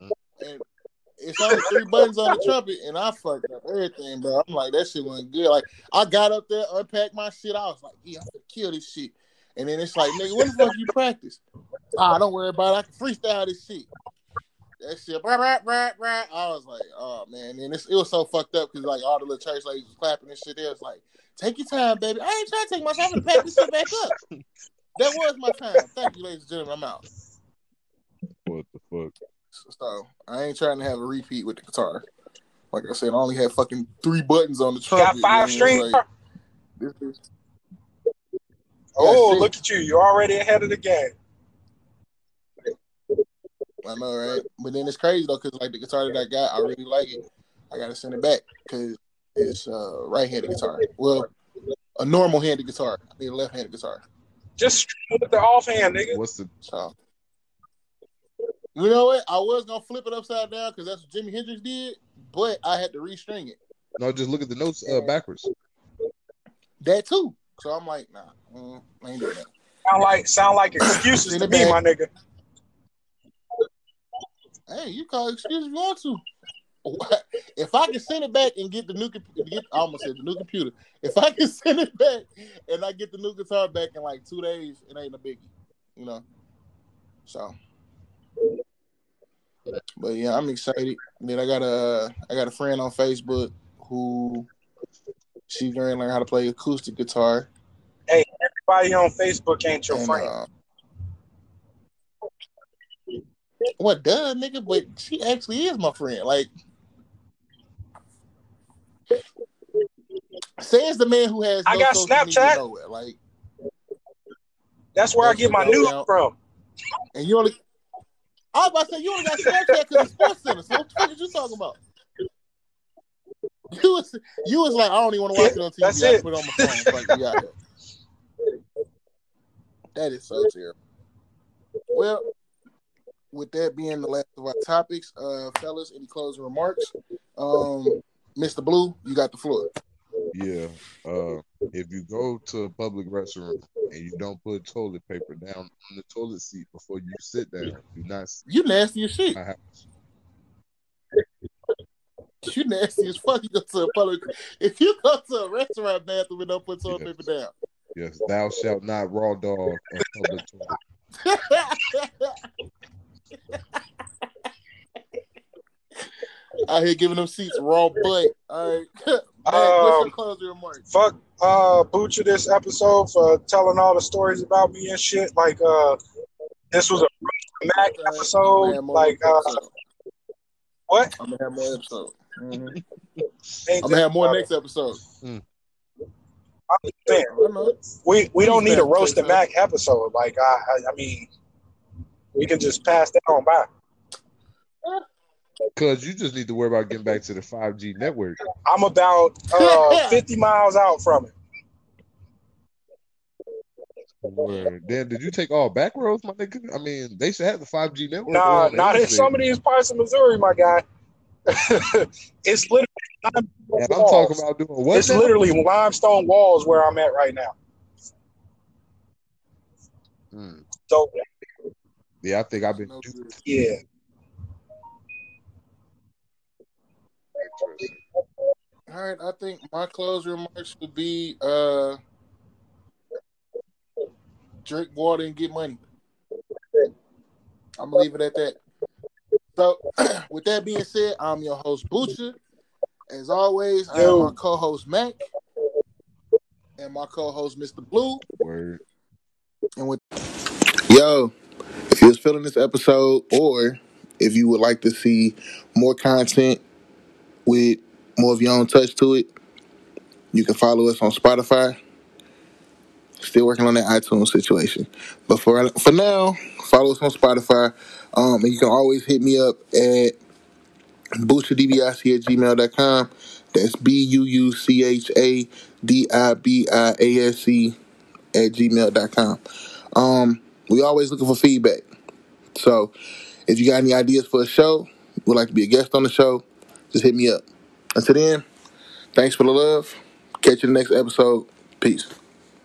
And it's only three buttons on the trumpet, and I fucked up everything, bro. I'm like, that shit wasn't good. Like, I got up there, unpacked my shit. I was like, yeah, I'm gonna kill this shit. And then it's like, nigga, what the fuck you practice? Ah, don't worry about it. I can freestyle this shit. That shit, rah, rah, rah, rah. I was like, oh man, and it's, it was so fucked up because like all the little church ladies was clapping and shit. It was like, take your time, baby. I ain't trying to take my time. I'm gonna pack this shit back up. That was my time. Thank you, ladies and gentlemen. I'm out. What the fuck? So I ain't trying to have a repeat with the guitar. Like I said, I only had fucking three buttons on the trumpet. Got five strings. Like, this is- oh, look at you. You're already ahead of the game. I know, right? But then it's crazy though, because like the guitar that I got, I really like it. I gotta send it back because it's a right-handed guitar. Well, a normal-handed guitar. I mean, a left-handed guitar. Just with the offhand, nigga. What's the So, you know what? I was gonna flip it upside down because that's what Jimi Hendrix did, but I had to restring it. no? Just look at the notes uh, backwards. That too. So I'm like, nah, mm, I ain't doing that. Sound like sound like excuses to me, my nigga. Hey, you call excuse if you want to. If I can send it back and get the new, get, I almost said the new computer. If I can send it back and I get the new guitar back in like two days, it ain't a biggie, you know. So, but yeah, I'm excited. Then I got a, I got a friend on Facebook who she's going to learn how to play acoustic guitar. Hey, everybody on Facebook ain't your And, friend. uh, what does nigga? But she actually is my friend. Like, says the man who has. I got Snapchat. Nowhere. Like, That's where I get my news from. and you only. I was about to say you only got Snapchat because of Sports Center. So what the fuck are you talking about? You was you was like I don't even want to watch it on TV. That's I it. put it on my phone. Like, yeah, that is so terrible. Well, with that being the last of our topics, uh, fellas, any closing remarks? Um, Mr. Blue, you got the floor. Yeah. Uh, if you go to a public restroom and you don't put toilet paper down on the toilet seat before you sit down, do not You nasty as shit. You nasty as fuck. You go to a public. If you go to a restaurant bathroom and don't put toilet Yes. paper down. Yes, thou shalt not raw dog a public toilet. Out here giving them seats raw butt. All right. Matt, what's Um, your closing remarks? Fuck uh Butcher this episode for telling all the stories about me and shit. Like uh this was a Mac I'm episode. gonna have more Like uh what? I'm gonna have more episode. Mhm. I'm gonna have more that- next episode. I'm I saying, we we don't need a roast say and Mac episode. Like I, I I mean we can just pass that on by. Cause you just need to worry about getting back to the 5G network. I'm about uh 50 miles out from it. Word. Then did you take all back roads, my nigga? I mean, they should have the 5G network. Nah, not in some of these parts of Missouri, my guy. it's literally And I'm talking about doing what? it's now? literally limestone walls where I'm at right now. Hmm. So Yeah, I think I've been No duped. yeah. Interesting. All right, I think my closing remarks would be uh drink water and get money. I'm gonna leave it at that. So, with that being said, I'm your host Butcher. As always, I Yo. am my co-host Mac and my co-host Mr. Blue. Word. And with yo, if you was feeling this episode, or if you would like to see more content with more of your own touch to it, you can follow us on Spotify. Still working on that iTunes situation, but for for now, follow us on Spotify. Um, and you can always hit me up at boosterdbic at gmail.com. That's B U U C H A D I B I A S E at gmail.com. Um, we always looking for feedback. So if you got any ideas for a show, would like to be a guest on the show, just hit me up. Until then, thanks for the love. Catch you in the next episode. Peace.